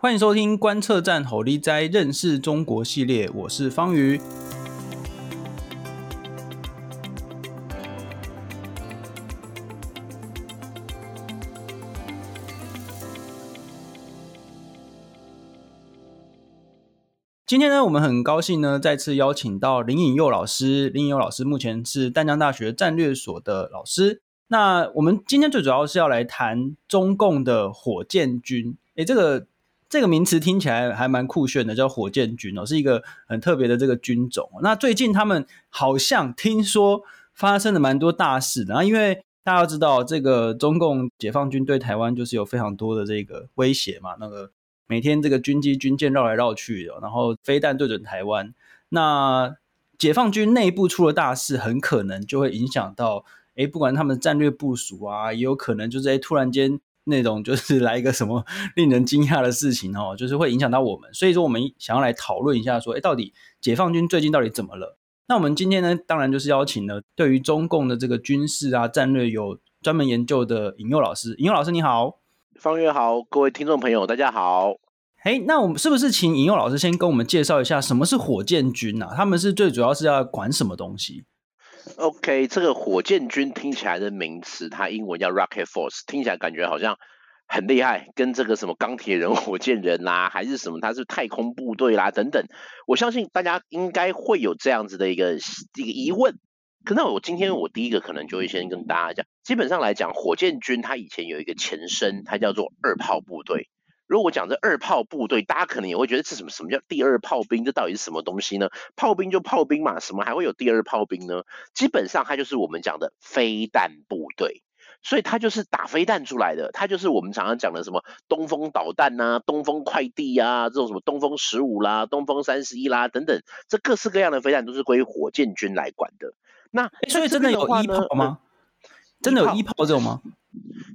欢迎收听观测站吼力哉认识中国系列，我是方瑜。今天呢，我们很高兴呢，再次邀请到林颖佑老师。林颖佑老师目前是淡江大学战略所的老师。那我们今天最主要是要来谈中共的火箭军。诶，这个这个名词听起来还蛮酷炫的，叫火箭军哦，是一个很特别的这个军种。那最近他们好像听说发生了蛮多大事的，然后因为大家都知道，这个中共解放军对台湾就是有非常多的这个威胁嘛，那个。每天这个军机军舰绕来绕去的，然后飞弹对准台湾，那解放军内部出了大事，很可能就会影响到，哎，不管他们战略部署啊，也有可能就是哎突然间那种就是来一个什么 令人惊讶的事情哦，就是会影响到我们。所以说，我们想要来讨论一下，说，哎，到底解放军最近到底怎么了？那我们今天呢，当然就是邀请了对于中共的这个军事啊战略有专门研究的尹佑老师。尹佑老师你好。方月好，各位听众朋友，大家好。哎，那我们是不是请尹佑老师先跟我们介绍一下什么是火箭军啊？他们是最主要是要管什么东西？OK，这个火箭军听起来的名词，它英文叫 Rocket Force，听起来感觉好像很厉害，跟这个什么钢铁人、火箭人啦、还是什么，它是太空部队啦等等。我相信大家应该会有这样子的一个一个疑问。可那我今天我第一个可能就会先跟大家讲，基本上来讲，火箭军它以前有一个前身，它叫做二炮部队。如果讲这二炮部队，大家可能也会觉得这什么什么叫第二炮兵？这到底是什么东西呢？炮兵就炮兵嘛，什么还会有第二炮兵呢？基本上它就是我们讲的飞弹部队，所以它就是打飞弹出来的，它就是我们常常讲的什么东风导弹呐、啊、东风快递啊，这种什么东风十五啦、东风三十一啦等等，这各式各样的飞弹都是归火箭军来管的。那所以真的有一炮吗？真的有一炮这种吗？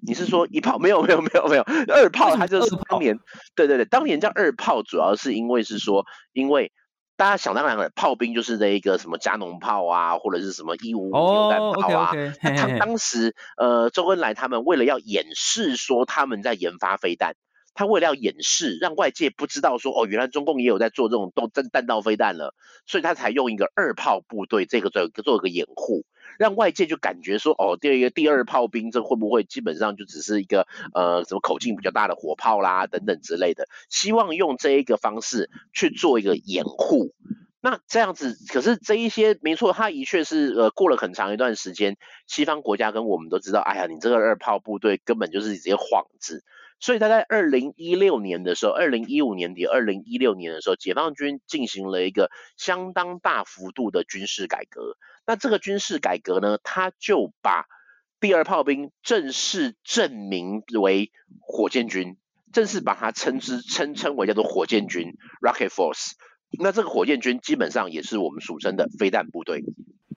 你是说一炮？没有没有没有没有，二炮它就是当年，对对对，当年叫二炮，主要是因为是说，因为大家想当然了，炮兵就是那一个什么加农炮啊，或者是什么一五五榴弹炮啊。那他当时呃，周恩来他们为了要掩饰说他们在研发飞弹，他为了要掩饰，让外界不知道说哦，原来中共也有在做这种都真弹道飞弹了，所以他才用一个二炮部队这个做做一个掩护。让外界就感觉说，哦，第二个第二炮兵，这会不会基本上就只是一个呃什么口径比较大的火炮啦等等之类的，希望用这一个方式去做一个掩护。那这样子，可是这一些没错，它的确是呃过了很长一段时间，西方国家跟我们都知道，哎呀，你这个二炮部队根本就是直接幌子。所以他在二零一六年的时候，二零一五年底，二零一六年的时候，解放军进行了一个相当大幅度的军事改革。那这个军事改革呢，他就把第二炮兵正式证明为火箭军，正式把它称之称称为叫做火箭军 （Rocket Force）。那这个火箭军基本上也是我们俗称的飞弹部队。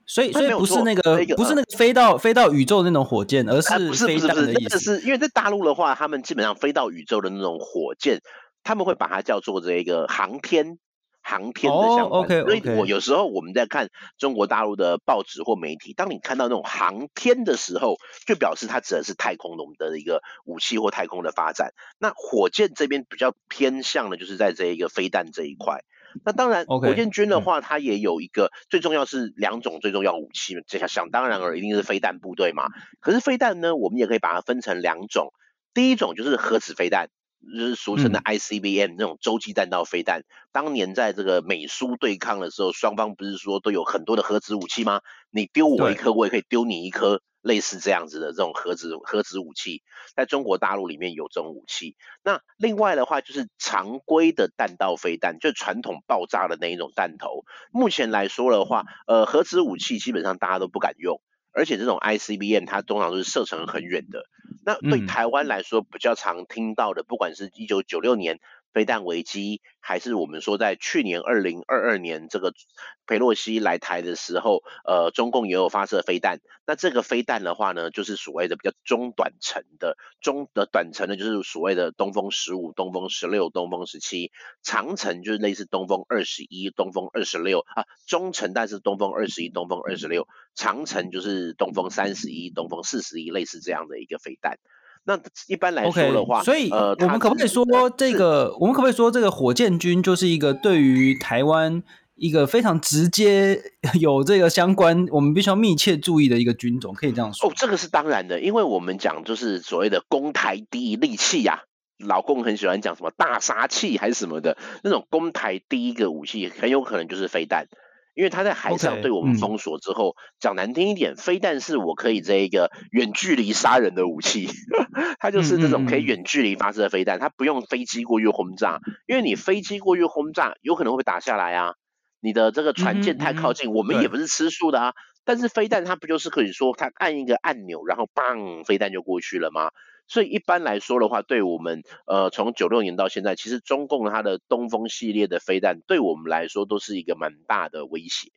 所以，所以不是那个，不是那个飞到飞到宇宙的那种火箭，而是飞弹的意思。是因为在大陆的话，他们基本上飞到宇宙的那种火箭，他们会把它叫做这个航天，航天的相关。Oh, okay, okay. 所以我有时候我们在看中国大陆的报纸或媒体，当你看到那种航天的时候，就表示它指的是太空中的一个武器或太空的发展。那火箭这边比较偏向的就是在这一个飞弹这一块。那当然，火箭军的话，它也有一个最重要是两种最重要武器，这下想当然了一定是飞弹部队嘛。可是飞弹呢，我们也可以把它分成两种，第一种就是核子飞弹，就是俗称的 ICBM 那种洲际弹道飞弹。当年在这个美苏对抗的时候，双方不是说都有很多的核子武器吗？你丢我一颗，我也可以丢你一颗。类似这样子的这种核子核子武器，在中国大陆里面有这种武器。那另外的话，就是常规的弹道飞弹，就传统爆炸的那一种弹头。目前来说的话，呃，核子武器基本上大家都不敢用，而且这种 ICBM 它通常都是射程很远的。那对台湾来说，比较常听到的，不管是一九九六年。飞弹危机，还是我们说在去年二零二二年这个佩洛西来台的时候，呃，中共也有发射飞弹。那这个飞弹的话呢，就是所谓的比较中短程的，中的短程的，就是所谓的东风十五、东风十六、东风十七；长程就是类似东风二十一、东风二十六啊。中程但是东风二十一、东风二十六，长程就是东风三十一、东风四十一，类似这样的一个飞弹。那一般来说的话，所以呃，我们可不可以说这个？我们可不可以说这个火箭军就是一个对于台湾一个非常直接 有这个相关，我们必须要密切注意的一个军种？可以这样说？哦，这个是当然的，因为我们讲就是所谓的攻台第一利器呀、啊。老共很喜欢讲什么大杀器还是什么的那种攻台第一个武器，很有可能就是飞弹。因为他在海上对我们封锁之后，讲、okay, 嗯、难听一点，飞弹是我可以这一个远距离杀人的武器，它就是这种可以远距离发射的飞弹，它不用飞机过于轰炸，因为你飞机过于轰炸，有可能会被打下来啊。你的这个船舰太靠近，嗯嗯、我们也不是吃素的啊。但是飞弹它不就是可以说，它按一个按钮，然后砰，飞弹就过去了吗？所以一般来说的话，对我们呃，从九六年到现在，其实中共它的东风系列的飞弹，对我们来说都是一个蛮大的威胁。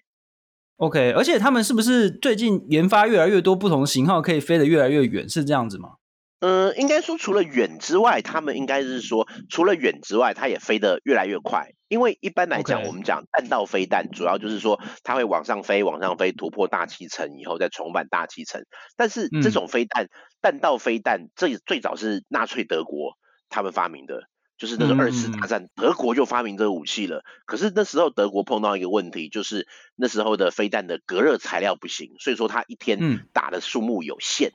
OK，而且他们是不是最近研发越来越多不同型号，可以飞得越来越远，是这样子吗？嗯，应该说除了远之外，他们应该是说除了远之外，它也飞得越来越快。因为一般来讲，我们讲弹道飞弹，主要就是说它会往上飞，往上飞，突破大气层以后再重返大气层。但是这种飞弹，弹道飞弹，这最早是纳粹德国他们发明的，就是那个二次大战，德国就发明这个武器了。可是那时候德国碰到一个问题，就是那时候的飞弹的隔热材料不行，所以说它一天打的数目有限。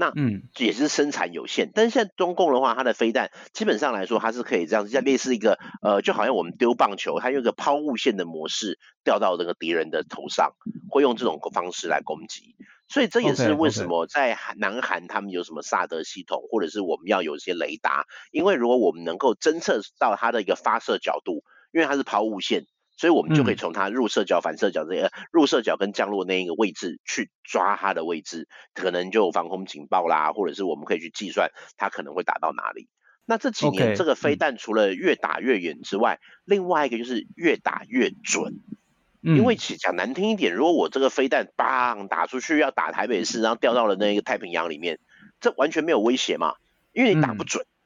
那嗯，也是生产有限，嗯，但是现在中共的话，它的飞弹基本上来说，它是可以这样子，像类似一个呃，就好像我们丢棒球，它用一个抛物线的模式掉到这个敌人的头上，会用这种方式来攻击。所以这也是为什么在南韩他们有什么萨德系统，或者是我们要有一些雷达，因为如果我们能够侦测到它的一个发射角度，因为它是抛物线。所以我们就可以从它入射角、反射角这些、嗯、入射角跟降落那一个位置去抓它的位置，可能就有防空警报啦，或者是我们可以去计算它可能会打到哪里。那这几年这个飞弹除了越打越远之外，嗯、另外一个就是越打越准。嗯、因为讲难听一点，如果我这个飞弹砰打出去要打台北市，然后掉到了那个太平洋里面，这完全没有威胁嘛，因为你打不准。嗯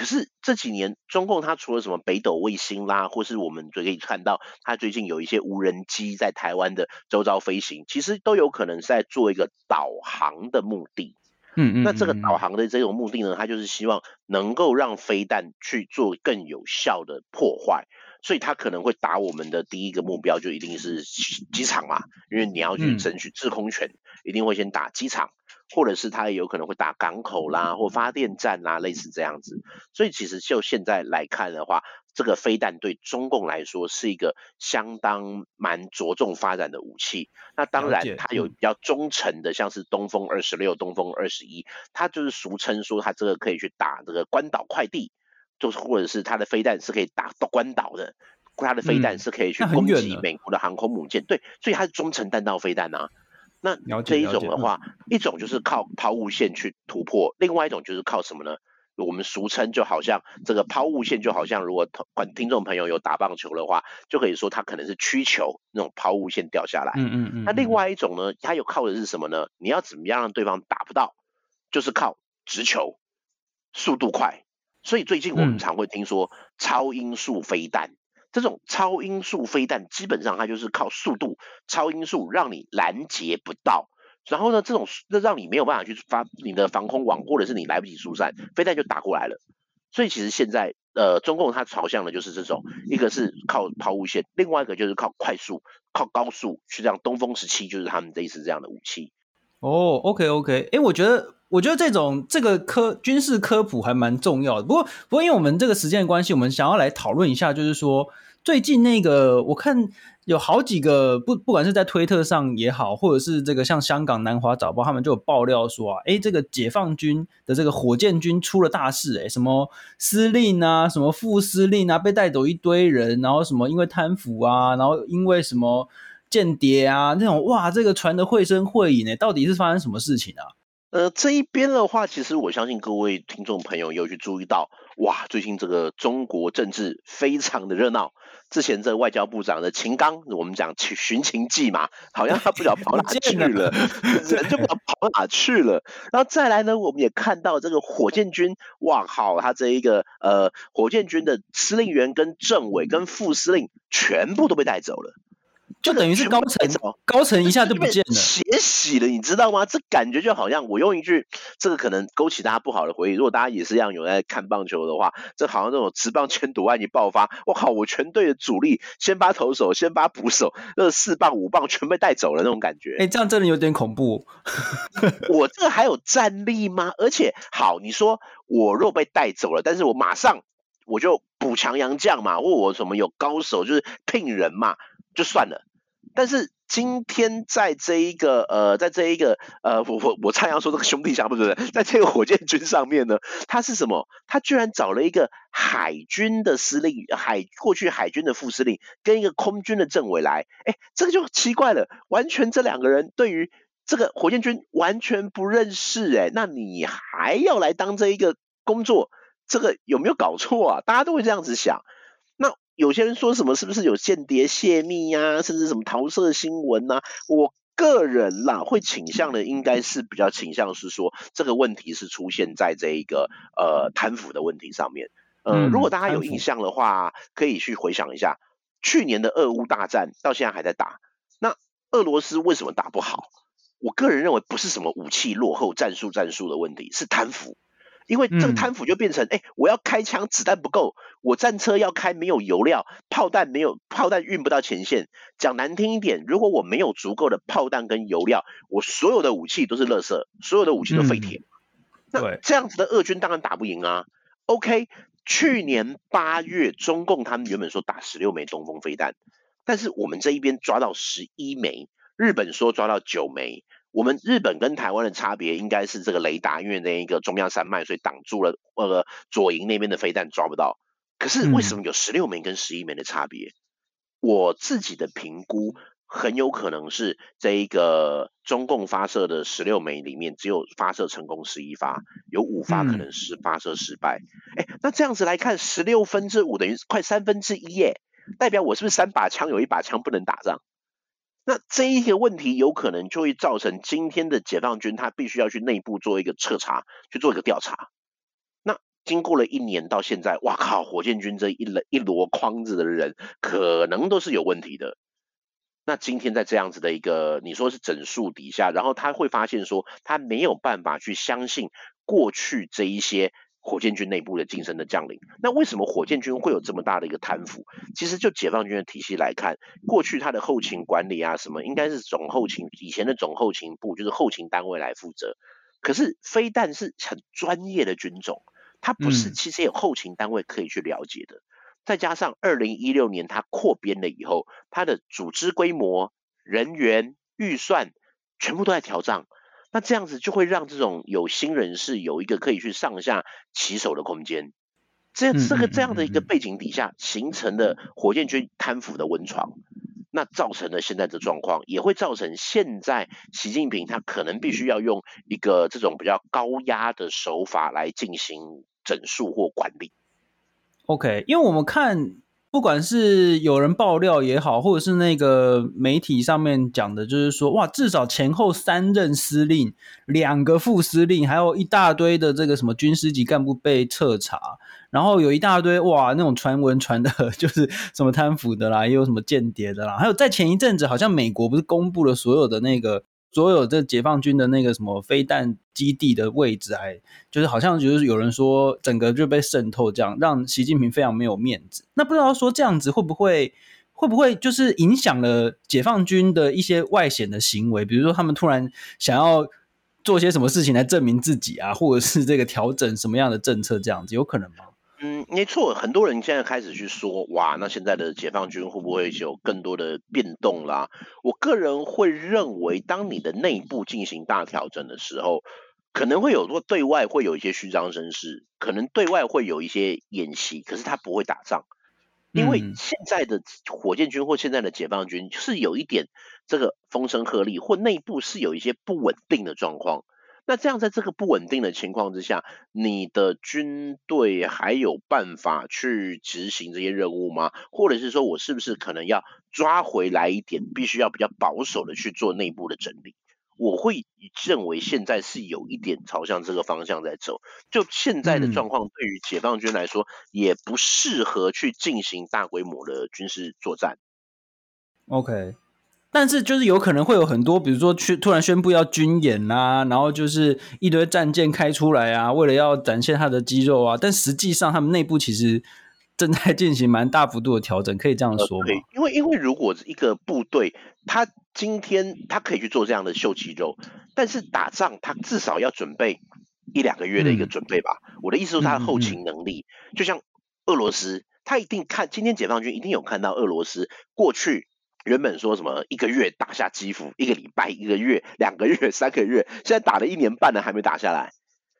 可是这几年，中共它除了什么北斗卫星啦，或是我们就可以看到，它最近有一些无人机在台湾的周遭飞行，其实都有可能是在做一个导航的目的。嗯嗯。那这个导航的这种目的呢，它就是希望能够让飞弹去做更有效的破坏，所以它可能会打我们的第一个目标就一定是机场嘛，因为你要去争取制空权，一定会先打机场。或者是它也有可能会打港口啦，或发电站啦，类似这样子。所以其实就现在来看的话，这个飞弹对中共来说是一个相当蛮着重发展的武器。那当然，它有比较中程的，像是东风二十六、东风二十一，它就是俗称说它这个可以去打这个关岛快递，就是或者是它的飞弹是可以打到关岛的，它的飞弹是可以去攻击美国的航空母舰。对，所以它是中程弹道飞弹啊。那这一种的话，一种就是靠抛物线去突破，另外一种就是靠什么呢？我们俗称就好像这个抛物线，就好像如果观听众朋友有打棒球的话，就可以说它可能是曲球那种抛物线掉下来。嗯嗯嗯。那另外一种呢，它有靠的是什么呢？你要怎么样让对方打不到？就是靠直球，速度快。所以最近我们常会听说超音速飞弹。这种超音速飞弹基本上它就是靠速度，超音速让你拦截不到，然后呢，这种那让你没有办法去发你的防空网，或者是你来不及疏散，飞弹就打过来了。所以其实现在呃，中共它朝向的就是这种，一个是靠抛物线，另外一个就是靠快速、靠高速去让东风十七就是他们这一次这样的武器。哦，OK OK，哎，我觉得我觉得这种这个科军事科普还蛮重要的。不过不过，因为我们这个时间的关系，我们想要来讨论一下，就是说。最近那个，我看有好几个不，不管是在推特上也好，或者是这个像香港南华早报，他们就有爆料说啊，诶，这个解放军的这个火箭军出了大事，诶，什么司令啊，什么副司令啊，被带走一堆人，然后什么因为贪腐啊，然后因为什么间谍啊，那种哇，这个传的绘声绘影诶，到底是发生什么事情啊？呃，这一边的话，其实我相信各位听众朋友有去注意到，哇，最近这个中国政治非常的热闹。之前这个外交部长的秦刚，我们讲去寻秦记嘛，好像他不知道跑哪去了，人就不知道跑哪去了。然后再来呢，我们也看到这个火箭军，哇靠，他这一个呃火箭军的司令员跟政委跟副司令全部都被带走了。就等于是 高层，高层一下就不见了，血洗了，你知道吗？这感觉就好像我用一句，这个可能勾起大家不好的回忆。如果大家也是一样有在看棒球的话，这好像那种持棒千赌案一爆发，我靠，我全队的主力，先发投手、先发捕手，那四棒五棒全被带走了那种感觉。哎、欸，这样真的有点恐怖。我这个还有战力吗？而且，好，你说我若被带走了，但是我马上我就补强洋将嘛，或我什么有高手，就是聘人嘛，就算了。但是今天在这一个呃，在这一个呃，我我我差点要说这个兄弟象不是，在这个火箭军上面呢，他是什么？他居然找了一个海军的司令，海过去海军的副司令，跟一个空军的政委来，哎，这个就奇怪了，完全这两个人对于这个火箭军完全不认识，哎，那你还要来当这一个工作，这个有没有搞错啊？大家都会这样子想。有些人说什么是不是有间谍泄密呀、啊，甚至什么桃色新闻呐、啊？我个人啦会倾向的应该是比较倾向是说这个问题是出现在这一个呃贪腐的问题上面。呃，如果大家有印象的话，可以去回想一下去年的俄乌大战到现在还在打，那俄罗斯为什么打不好？我个人认为不是什么武器落后、战术战术的问题，是贪腐。因为这个贪腐就变成，哎、嗯，我要开枪，子弹不够；我战车要开，没有油料，炮弹没有，炮弹运不到前线。讲难听一点，如果我没有足够的炮弹跟油料，我所有的武器都是垃圾，所有的武器都废铁。嗯、那这样子的俄军当然打不赢啊。OK，去年八月，中共他们原本说打十六枚东风飞弹，但是我们这一边抓到十一枚，日本说抓到九枚。我们日本跟台湾的差别应该是这个雷达，因为那一个中央山脉，所以挡住了呃左营那边的飞弹抓不到。可是为什么有十六枚跟十一枚的差别？我自己的评估很有可能是这一个中共发射的十六枚里面只有发射成功十一发，有五发可能是发射失败。哎，那这样子来看，十六分之五等于快三分之一耶，代表我是不是三把枪有一把枪不能打仗？那这一个问题有可能就会造成今天的解放军，他必须要去内部做一个彻查，去做一个调查。那经过了一年到现在，哇靠，火箭军这一轮一箩筐子的人，可能都是有问题的。那今天在这样子的一个你说是整数底下，然后他会发现说，他没有办法去相信过去这一些。火箭军内部的晋升的将领，那为什么火箭军会有这么大的一个贪腐？其实就解放军的体系来看，过去它的后勤管理啊什么，应该是总后勤以前的总后勤部，就是后勤单位来负责。可是飞弹是很专业的军种，它不是其实有后勤单位可以去了解的。嗯、再加上二零一六年它扩编了以后，它的组织规模、人员、预算全部都在调账。那这样子就会让这种有心人士有一个可以去上下其手的空间，这这个这样的一个背景底下形成的火箭军贪腐的温床，那造成了现在的状况，也会造成现在习近平他可能必须要用一个这种比较高压的手法来进行整肃或管理。OK，因为我们看。不管是有人爆料也好，或者是那个媒体上面讲的，就是说，哇，至少前后三任司令、两个副司令，还有一大堆的这个什么军师级干部被彻查，然后有一大堆哇，那种传闻传的，就是什么贪腐的啦，也有什么间谍的啦，还有在前一阵子，好像美国不是公布了所有的那个。所有这解放军的那个什么飞弹基地的位置，还就是好像就是有人说整个就被渗透，这样让习近平非常没有面子。那不知道说这样子会不会会不会就是影响了解放军的一些外显的行为？比如说他们突然想要做些什么事情来证明自己啊，或者是这个调整什么样的政策，这样子有可能吗？嗯，没错，很多人现在开始去说，哇，那现在的解放军会不会有更多的变动啦？我个人会认为，当你的内部进行大调整的时候，可能会有说对外会有一些虚张声势，可能对外会有一些演习，可是他不会打仗，因为现在的火箭军或现在的解放军是有一点这个风声鹤唳，或内部是有一些不稳定的状况。那这样，在这个不稳定的情况之下，你的军队还有办法去执行这些任务吗？或者是说我是不是可能要抓回来一点，必须要比较保守的去做内部的整理？我会认为现在是有一点朝向这个方向在走。就现在的状况，对于解放军来说，也不适合去进行大规模的军事作战。OK。但是就是有可能会有很多，比如说去突然宣布要军演啊，然后就是一堆战舰开出来啊，为了要展现他的肌肉啊，但实际上他们内部其实正在进行蛮大幅度的调整，可以这样说吗？对，因为因为如果一个部队他今天他可以去做这样的秀肌肉，但是打仗他至少要准备一两个月的一个准备吧。嗯、我的意思是他的后勤能力，嗯嗯、就像俄罗斯，他一定看今天解放军一定有看到俄罗斯过去。原本说什么一个月打下基辅，一个礼拜、一个月、两个月、三个月，现在打了一年半了还没打下来，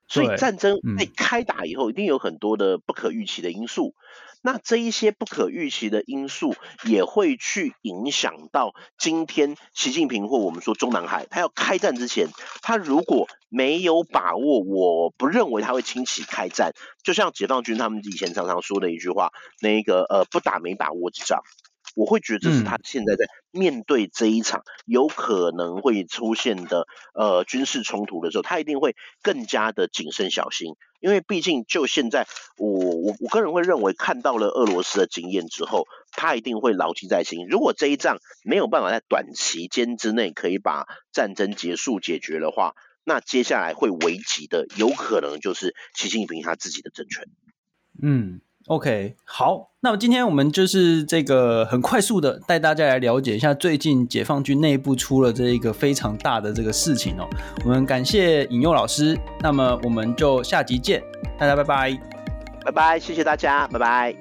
所以战争被开打以后，一定有很多的不可预期的因素。那这一些不可预期的因素也会去影响到今天习近平或我们说中南海，他要开战之前，他如果没有把握，我不认为他会轻启开战。就像解放军他们以前常常说的一句话，那个呃不打没把握之仗。我会觉得这是他现在在面对这一场有可能会出现的呃军事冲突的时候，他一定会更加的谨慎小心，因为毕竟就现在，我我我个人会认为，看到了俄罗斯的经验之后，他一定会牢记在心。如果这一仗没有办法在短期间之内可以把战争结束解决的话，那接下来会危及的有可能就是习近平他自己的政权。嗯。ok 好那么今天我们就是这个很快速的带大家来了解一下最近解放军内部出了这一个非常大的这个事情哦我们感谢引诱老师那么我们就下集见大家拜拜。拜拜谢谢大家拜拜。